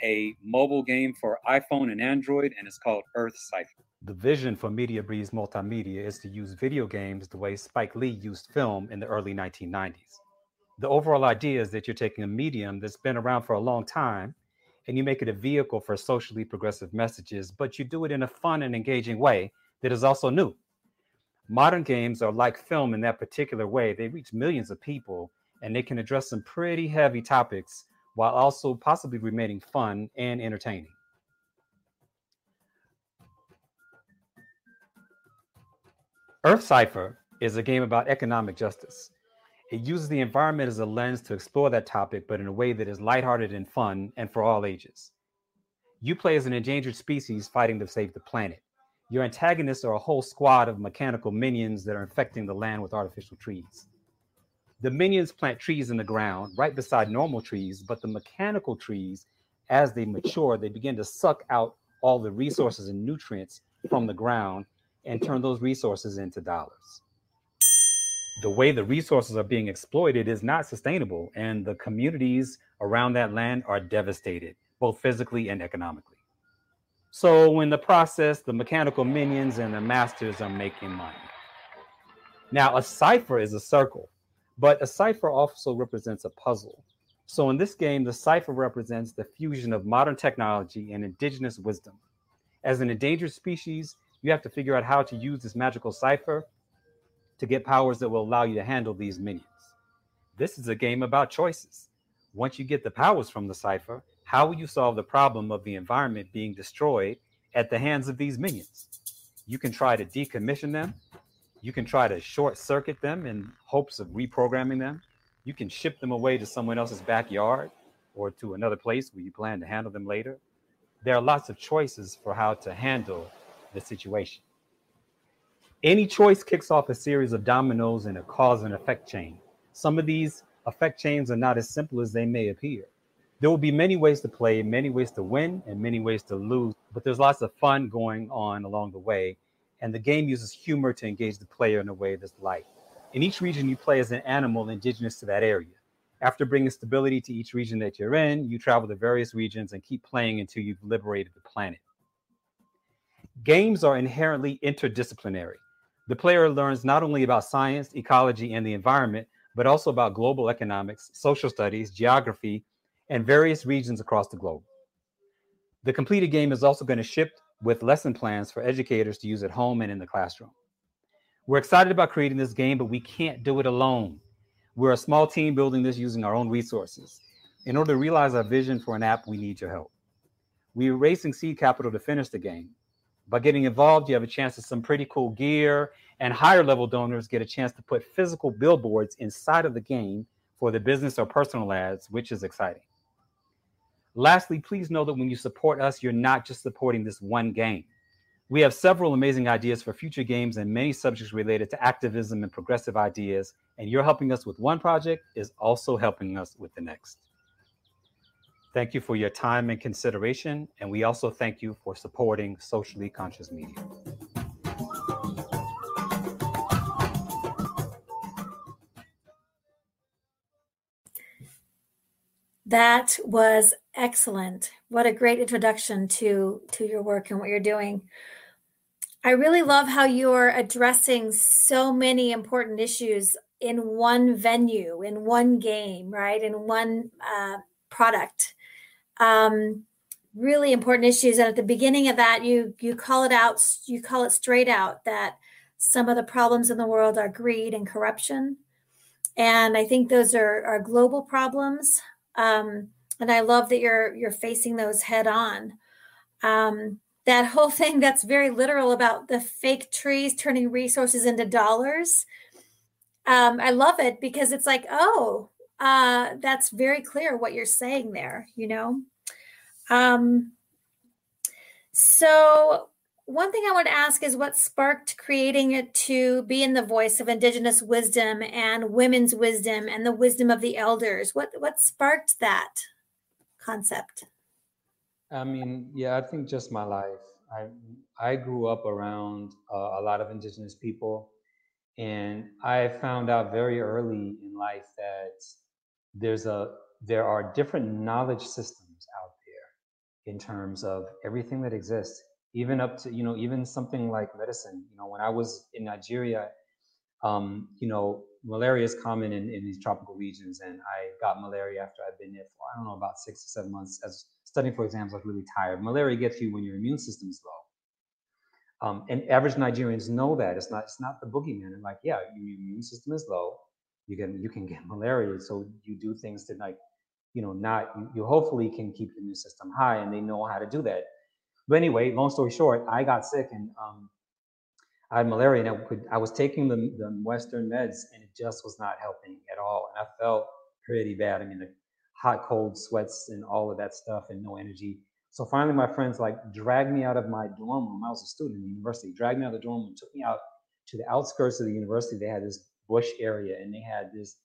a mobile game for iPhone and Android, and it's called Earth Cipher. The vision for Media Breeze Multimedia is to use video games the way Spike Lee used film in the early 1990s. The overall idea is that you're taking a medium that's been around for a long time and you make it a vehicle for socially progressive messages, but you do it in a fun and engaging way that is also new. Modern games are like film in that particular way. They reach millions of people and they can address some pretty heavy topics while also possibly remaining fun and entertaining. Earth Cipher is a game about economic justice. It uses the environment as a lens to explore that topic, but in a way that is lighthearted and fun and for all ages. You play as an endangered species fighting to save the planet. Your antagonists are a whole squad of mechanical minions that are infecting the land with artificial trees. The minions plant trees in the ground right beside normal trees, but the mechanical trees, as they mature, they begin to suck out all the resources and nutrients from the ground and turn those resources into dollars the way the resources are being exploited is not sustainable and the communities around that land are devastated both physically and economically. So in the process the mechanical minions and the masters are making money. Now a cipher is a circle but a cipher also represents a puzzle. So in this game the cipher represents the fusion of modern technology and indigenous wisdom. As an endangered species you have to figure out how to use this magical cipher to get powers that will allow you to handle these minions. This is a game about choices. Once you get the powers from the cipher, how will you solve the problem of the environment being destroyed at the hands of these minions? You can try to decommission them. You can try to short circuit them in hopes of reprogramming them. You can ship them away to someone else's backyard or to another place where you plan to handle them later. There are lots of choices for how to handle the situation. Any choice kicks off a series of dominoes in a cause and effect chain. Some of these effect chains are not as simple as they may appear. There will be many ways to play, many ways to win, and many ways to lose, but there's lots of fun going on along the way. And the game uses humor to engage the player in a way that's light. In each region, you play as an animal indigenous to that area. After bringing stability to each region that you're in, you travel to various regions and keep playing until you've liberated the planet. Games are inherently interdisciplinary. The player learns not only about science, ecology, and the environment, but also about global economics, social studies, geography, and various regions across the globe. The completed game is also going to ship with lesson plans for educators to use at home and in the classroom. We're excited about creating this game, but we can't do it alone. We're a small team building this using our own resources. In order to realize our vision for an app, we need your help. We're raising seed capital to finish the game. By getting involved, you have a chance to some pretty cool gear, and higher level donors get a chance to put physical billboards inside of the game for the business or personal ads, which is exciting. Lastly, please know that when you support us, you're not just supporting this one game. We have several amazing ideas for future games and many subjects related to activism and progressive ideas, and you're helping us with one project is also helping us with the next. Thank you for your time and consideration, and we also thank you for supporting socially conscious media. That was excellent. What a great introduction to to your work and what you're doing. I really love how you're addressing so many important issues in one venue, in one game, right? In one uh, product. Um, really important issues. And at the beginning of that, you you call it out, you call it straight out that some of the problems in the world are greed and corruption. And I think those are, are global problems. Um, and I love that you're you're facing those head on. Um, that whole thing that's very literal about the fake trees turning resources into dollars um, I love it because it's like, oh, uh, that's very clear what you're saying there, you know? Um, so, one thing I want to ask is what sparked creating it to be in the voice of Indigenous wisdom and women's wisdom and the wisdom of the elders? What, what sparked that concept? I mean, yeah, I think just my life. I I grew up around uh, a lot of indigenous people, and I found out very early in life that there's a there are different knowledge systems out there in terms of everything that exists, even up to you know even something like medicine. You know, when I was in Nigeria, um, you know, malaria is common in, in these tropical regions, and I got malaria after I'd been there for I don't know about six or seven months as studying for exams. I was really tired. Malaria gets you when your immune system is low. Um, and average Nigerians know that it's not it's not the boogeyman. And like, yeah, your immune system is low, you can you can get malaria. So you do things to like, you know, not you, you hopefully can keep your immune system high, and they know how to do that. But anyway, long story short, I got sick and um, I had malaria, and I could I was taking the the Western meds, and it just was not helping at all, and I felt pretty bad. I mean, the hot, cold sweats and all of that stuff, and no energy. So finally, my friends like dragged me out of my dorm room. I was a student in the university, dragged me out of the dorm room, took me out to the outskirts of the university. They had this bush area and they had this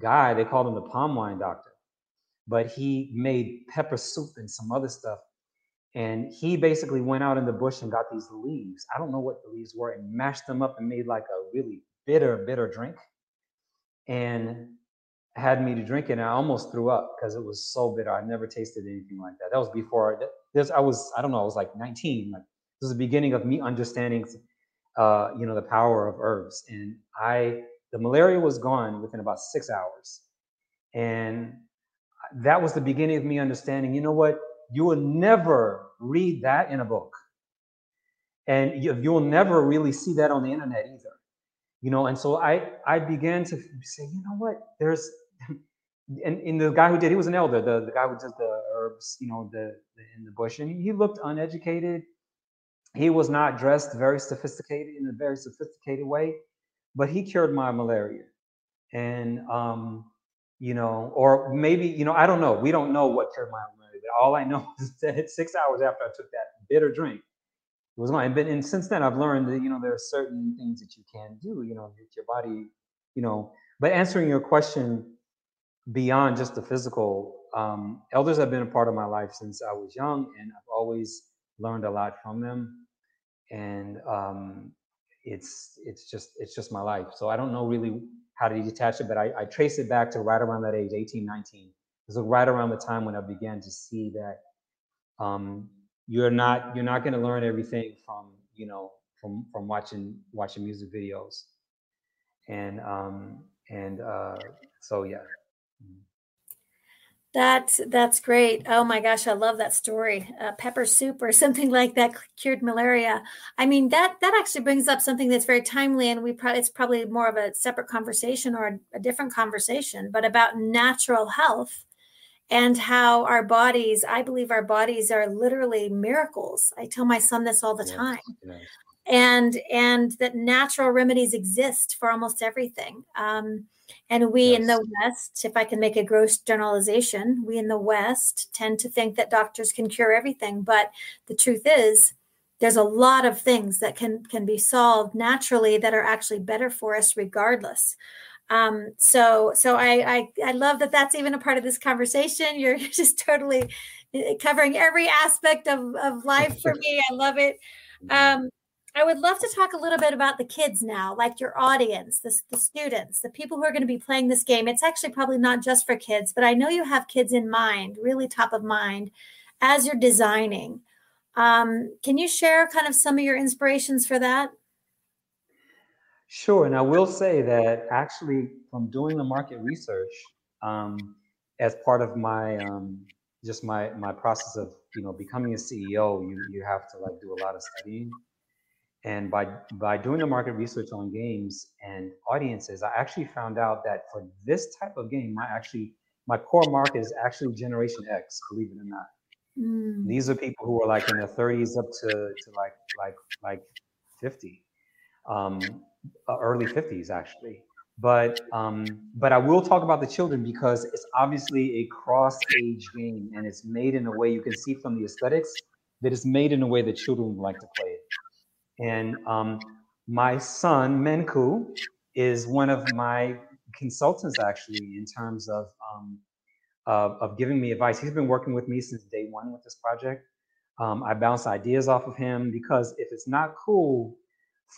guy, they called him the palm wine doctor, but he made pepper soup and some other stuff. And he basically went out in the bush and got these leaves. I don't know what the leaves were and mashed them up and made like a really bitter, bitter drink. And had me to drink it and I almost threw up because it was so bitter. I've never tasted anything like that. That was before this. I was, I don't know, I was like 19. Like this is the beginning of me understanding, uh, you know, the power of herbs. And I, the malaria was gone within about six hours. And that was the beginning of me understanding, you know what? You will never read that in a book. And you, you'll never really see that on the internet either you know and so i i began to say you know what there's and, and the guy who did, he was an elder, the, the guy who did the herbs, you know, the, the in the bush, and he looked uneducated. He was not dressed very sophisticated in a very sophisticated way, but he cured my malaria. And um, you know, or maybe, you know, I don't know. We don't know what cured my malaria, but all I know is that six hours after I took that bitter drink, it was gone. And, and since then, I've learned that you know there are certain things that you can do. You know, with your body, you know. But answering your question, beyond just the physical, um, elders have been a part of my life since I was young, and I've always learned a lot from them. And um, it's it's just it's just my life. So I don't know really how to detach it, but I, I trace it back to right around that age, 18, 19. It was right around the time when I began to see that um, you're not you're not going to learn everything from you know from from watching watching music videos, and um, and uh, so yeah. That's that's great. Oh my gosh, I love that story. Uh, pepper soup or something like that cured malaria. I mean that that actually brings up something that's very timely, and we probably it's probably more of a separate conversation or a, a different conversation, but about natural health and how our bodies. I believe our bodies are literally miracles. I tell my son this all the time. And and that natural remedies exist for almost everything. Um, and we yes. in the West, if I can make a gross generalization, we in the West tend to think that doctors can cure everything. But the truth is, there's a lot of things that can can be solved naturally that are actually better for us regardless. Um, so so I, I I love that that's even a part of this conversation. You're just totally eh, covering every aspect of, of life for me. I love it. Um, I would love to talk a little bit about the kids now, like your audience, the, the students, the people who are going to be playing this game. It's actually probably not just for kids, but I know you have kids in mind, really top of mind, as you're designing. Um, can you share kind of some of your inspirations for that? Sure, and I will say that actually, from doing the market research, um, as part of my um, just my my process of you know becoming a CEO, you you have to like do a lot of studying, and by by doing the market research on games and audiences, I actually found out that for this type of game, my actually my core market is actually Generation X. Believe it or not, mm. these are people who are like in their 30s up to to like like like 50. Um, uh, early 50s actually. But um, but I will talk about the children because it's obviously a cross age game and it's made in a way you can see from the aesthetics that it's made in a way that children would like to play it. And um, my son Menku is one of my consultants actually in terms of um, of, of, giving me advice. He's been working with me since day one with this project. Um, I bounce ideas off of him because if it's not cool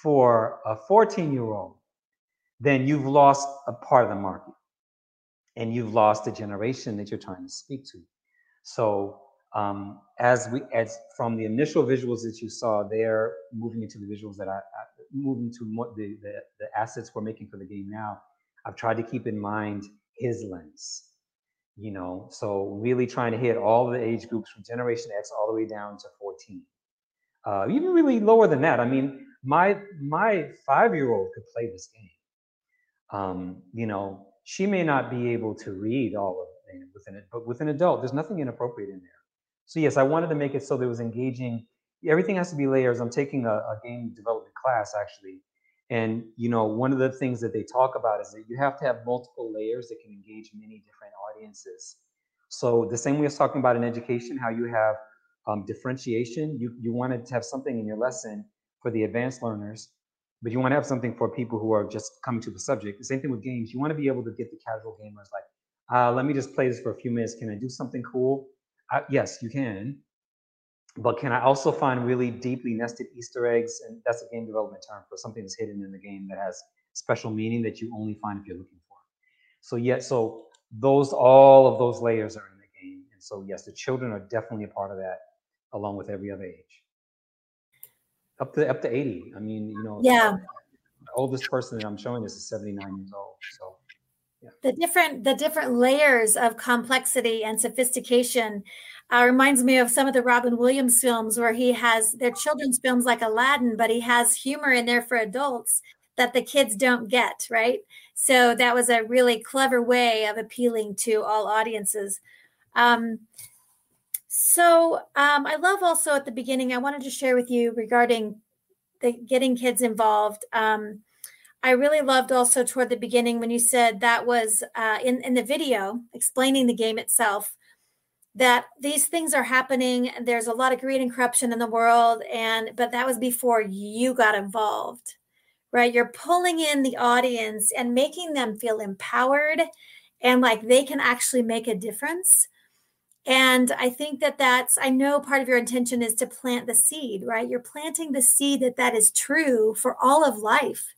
for a 14 year old, then you've lost a part of the market and you've lost the generation that you're trying to speak to. So um, as we as from the initial visuals that you saw, they're moving into the visuals that I, I moving to the, the the assets we're making for the game now. I've tried to keep in mind his lens, you know. So really trying to hit all the age groups from Generation X all the way down to 14, uh, even really lower than that. I mean, my my five year old could play this game. Um, you know, she may not be able to read all of it within it, but with an adult, there's nothing inappropriate in there. So yes, I wanted to make it so that it was engaging. Everything has to be layers. I'm taking a, a game development class actually, and you know, one of the things that they talk about is that you have to have multiple layers that can engage many different audiences. So the same way as talking about in education, how you have um, differentiation, you you wanted to have something in your lesson for the advanced learners, but you want to have something for people who are just coming to the subject. The same thing with games. You want to be able to get the casual gamers like, uh, let me just play this for a few minutes. Can I do something cool? Uh, yes, you can. But can I also find really deeply nested Easter eggs? And that's a game development term for something that's hidden in the game that has special meaning that you only find if you're looking for. So yeah, so those all of those layers are in the game. And so yes, the children are definitely a part of that, along with every other age up to up to 80 i mean you know yeah the oldest person that i'm showing this is 79 years old so the different the different layers of complexity and sophistication uh, reminds me of some of the robin williams films where he has their children's films like aladdin but he has humor in there for adults that the kids don't get right? So that was a really clever way of appealing to all audiences. Um, so um, I love also at the beginning, I wanted to share with you regarding the getting kids involved. Um, I really loved also toward the beginning when you said that was uh, in in the video explaining the game itself that these things are happening. There's a lot of greed and corruption in the world, and but that was before you got involved, right? You're pulling in the audience and making them feel empowered and like they can actually make a difference and I think that that's, I know part of your intention is to plant the seed, right? You're planting the seed that that is true for all of life.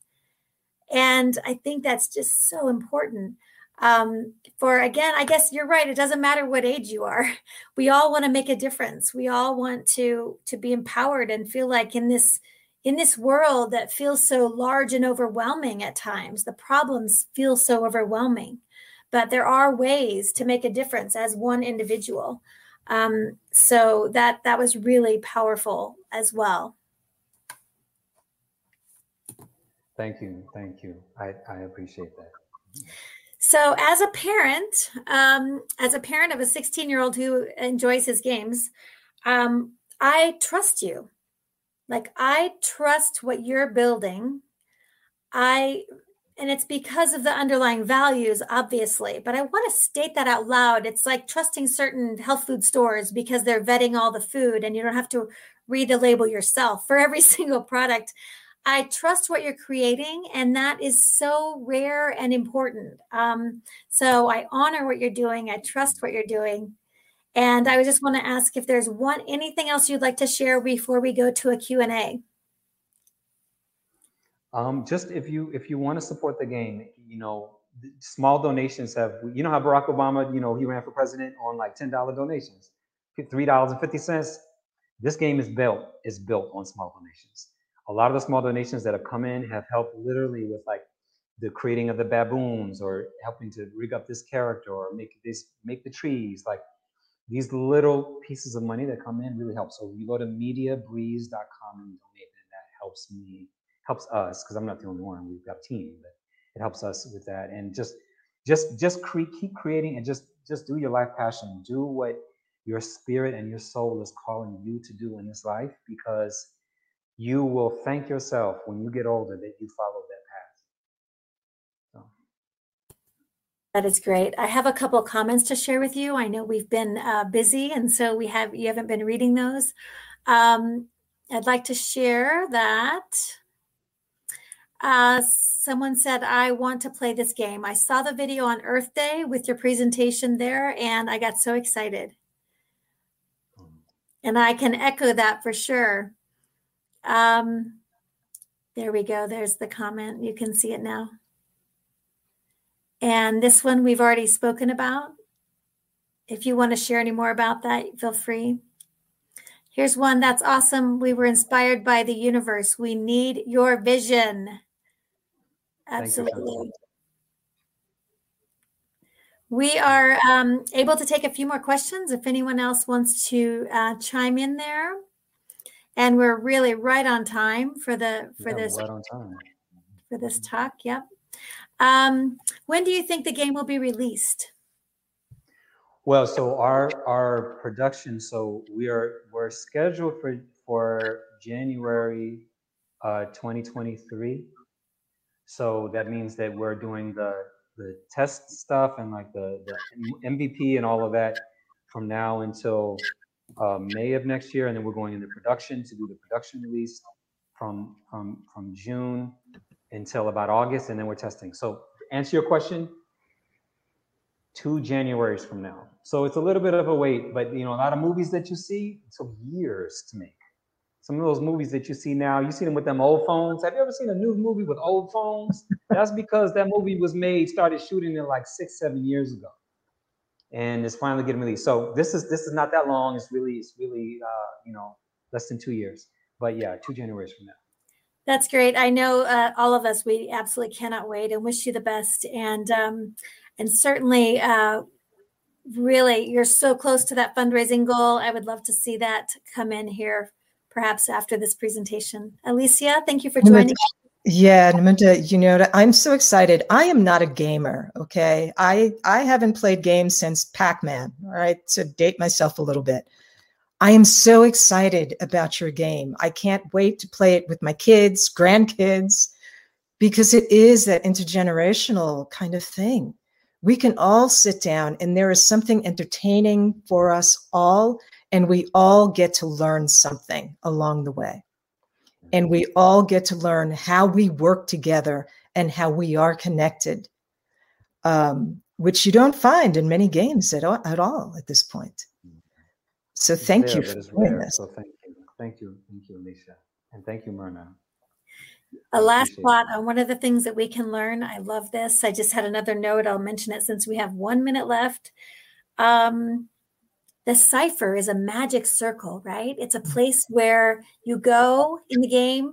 And I think that's just so important. Um, for again, I guess you're right. It doesn't matter what age you are. We all want to make a difference. We all want to to be empowered and feel like in this in this world that feels so large and overwhelming at times, the problems feel so overwhelming but there are ways to make a difference as one individual. Um, so that that was really powerful as well. Thank you, thank you. I, I appreciate that. So, as a parent, um, as a parent of a 16 year old who enjoys his games, um, I trust you. Like, I trust what you're building. I and it's because of the underlying values obviously but i want to state that out loud it's like trusting certain health food stores because they're vetting all the food and you don't have to read the label yourself for every single product i trust what you're creating and that is so rare and important um, so i honor what you're doing i trust what you're doing and i just want to ask if there's one anything else you'd like to share before we go to a q&a um, just if you if you want to support the game, you know, small donations have. You know how Barack Obama, you know, he ran for president on like ten dollar donations, three dollars and fifty cents. this game is built is built on small donations. A lot of the small donations that have come in have helped literally with like the creating of the baboons or helping to rig up this character or make this make the trees. Like these little pieces of money that come in really help. So you go to mediabreeze.com and donate and that helps me helps us because i'm not the only one. We've got a team but it helps us with that. And just just just cre- keep creating and just just do your life passion. Do what your spirit and your soul is calling you to do in this life because you will thank yourself when you get older that you followed that path. That is great. I have a couple comments to share with you. I know we've been uh, busy, and so we have you haven't been reading those. Um, I'd like to share that. Uh, someone said, I want to play this game. I saw the video on Earth Day with your presentation there, and I got so excited. And I can echo that for sure. Um, there we go. There's the comment. You can see it now. And this one we've already spoken about. If you want to share any more about that, feel free. Here's one that's awesome. We were inspired by the universe. We need your vision. Absolutely. We are um, able to take a few more questions if anyone else wants to uh, chime in there. And we're really right on time for the for Yeah, this right on time. for this talk. Yep. Um, when do you think the game will be released? Well, so our our production, so we are we're scheduled for for January uh, 2023. So that means that we're doing the the test stuff and like the the MVP and all of that from now until uh, May of next year, and then we're going into production to do the production release from from from June until about August, and then we're testing. So answer your question, two Januaries from now. So it's a little bit of a wait, but you know, a lot of movies that you see it took years to make. Some of those movies that you see now, you see them with them old phones. Have you ever seen a new movie with old phones? That's because that movie was made, started shooting it like six, seven years ago, and it's finally getting released. So this is this is not that long. It's really it's really uh, you know less than two years. But yeah, two Januaries from now. That's great. I know uh, all of us. We absolutely cannot wait and wish you the best. And um, and certainly, uh, really, you're so close to that fundraising goal. I would love to see that come in here, perhaps after this presentation. Alicia, thank you for joining. Yeah, Naminta, you know, I'm so excited. I am not a gamer, okay? I I haven't played games since Pac-Man, all right, to date myself a little bit. I am so excited about your game. I can't wait to play it with my kids, grandkids, because it is that intergenerational kind of thing. We can all sit down and there is something entertaining for us all, and we all get to learn something along the way. And we all get to learn how we work together and how we are connected, um, which you don't find in many games at all, at all at this point. So It's thank there, you for it's doing rare. this. So thank you, thank you, thank you, Alicia, and thank you, Myrna. A last thought on one of the things that we can learn. I love this. I just had another note. I'll mention it since we have one minute left. Um, the cipher is a magic circle, right? It's a mm-hmm. place where you go in the game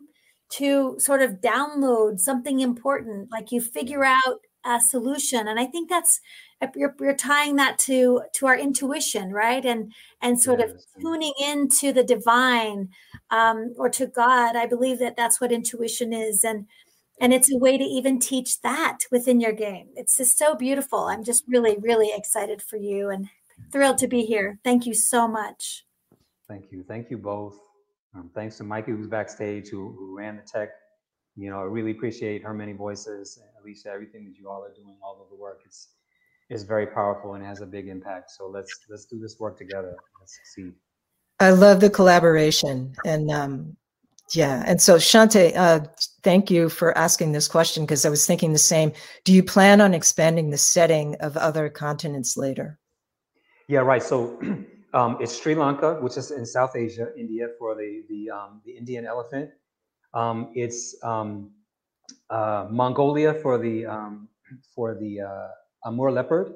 to sort of download something important, like you mm-hmm. figure out a solution. And I think that's uh, you're, you're tying that to to our intuition, right? And and sort of tuning into the divine um, or to God. I believe that that's what intuition is, and and it's a way to even teach that within your game. It's just so beautiful. I'm just really really excited for you and thrilled to be here. Thank you so much. Thank you, thank you both. Um, thanks to Mikey who's backstage who, who ran the tech. You know, I really appreciate her many voices, Alicia, everything that you all are doing, all of the work. It's is very powerful and has a big impact. So let's let's do this work together. Let's succeed. I love the collaboration. And um, yeah. And so, Shante, uh, thank you for asking this question because I was thinking the same. Do you plan on expanding the setting of other continents later? Yeah, right. So um, it's Sri Lanka, which is in South Asia, India for the the um, the Indian elephant. Um, it's um, uh, Mongolia for the um, for the uh, Amur leopard.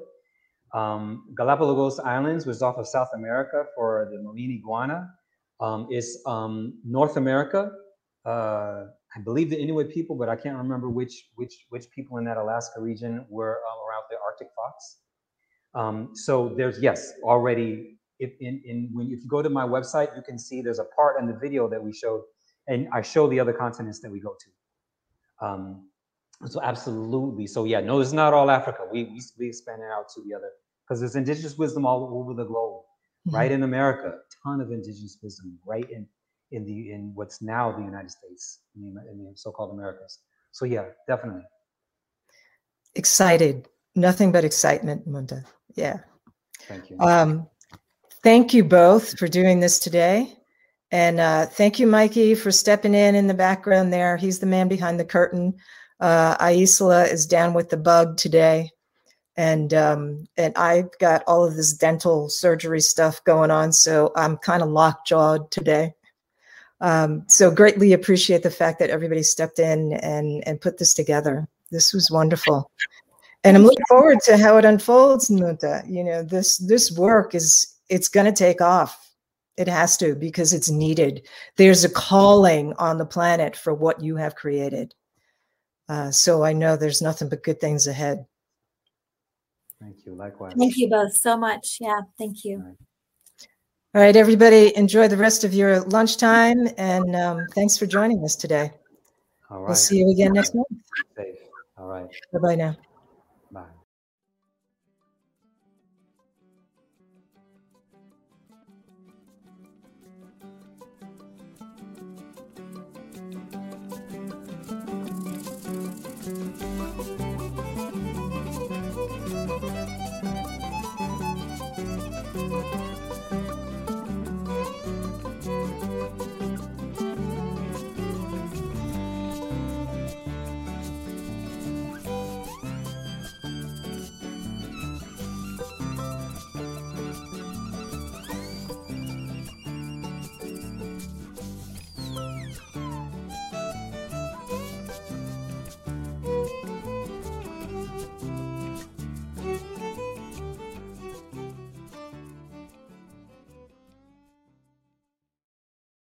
Um, Galapagos Islands, which is off of South America, for the marine iguana. It's North America. Uh, I believe the Inuit people, but I can't remember which which which people in that Alaska region were around the Arctic fox. Um, so there's yes already. If in, in when if you go to my website, you can see there's a part in the video that we showed, and I show the other continents that we go to. Um, so absolutely. So yeah, no, it's not all Africa. We we, we expand it out to the other because there's indigenous wisdom all over the globe. Mm-hmm. Right in America, ton of indigenous wisdom. Right in in the in what's now the United States, in the, in the so-called Americas. So yeah, definitely. Excited, nothing but excitement, Munda. Yeah. Thank you. Um, thank you both for doing this today. And uh, thank you, Mikey, for stepping in in the background there. He's the man behind the curtain. Uh, Aisla is down with the bug today. And um, and I've got all of this dental surgery stuff going on, so I'm kind of lockjawed today. Um, so greatly appreciate the fact that everybody stepped in and and put this together. This was wonderful, and I'm looking forward to how it unfolds. Nuta, you know this this work is it's going to take off. It has to because it's needed. There's a calling on the planet for what you have created. Uh, so I know there's nothing but good things ahead. Thank you. Likewise. Thank you both so much. Yeah, thank you. All right, everybody, enjoy the rest of your lunchtime, and um, thanks for joining us today. All right. We'll see you again next month. Safe. All right. Bye bye now.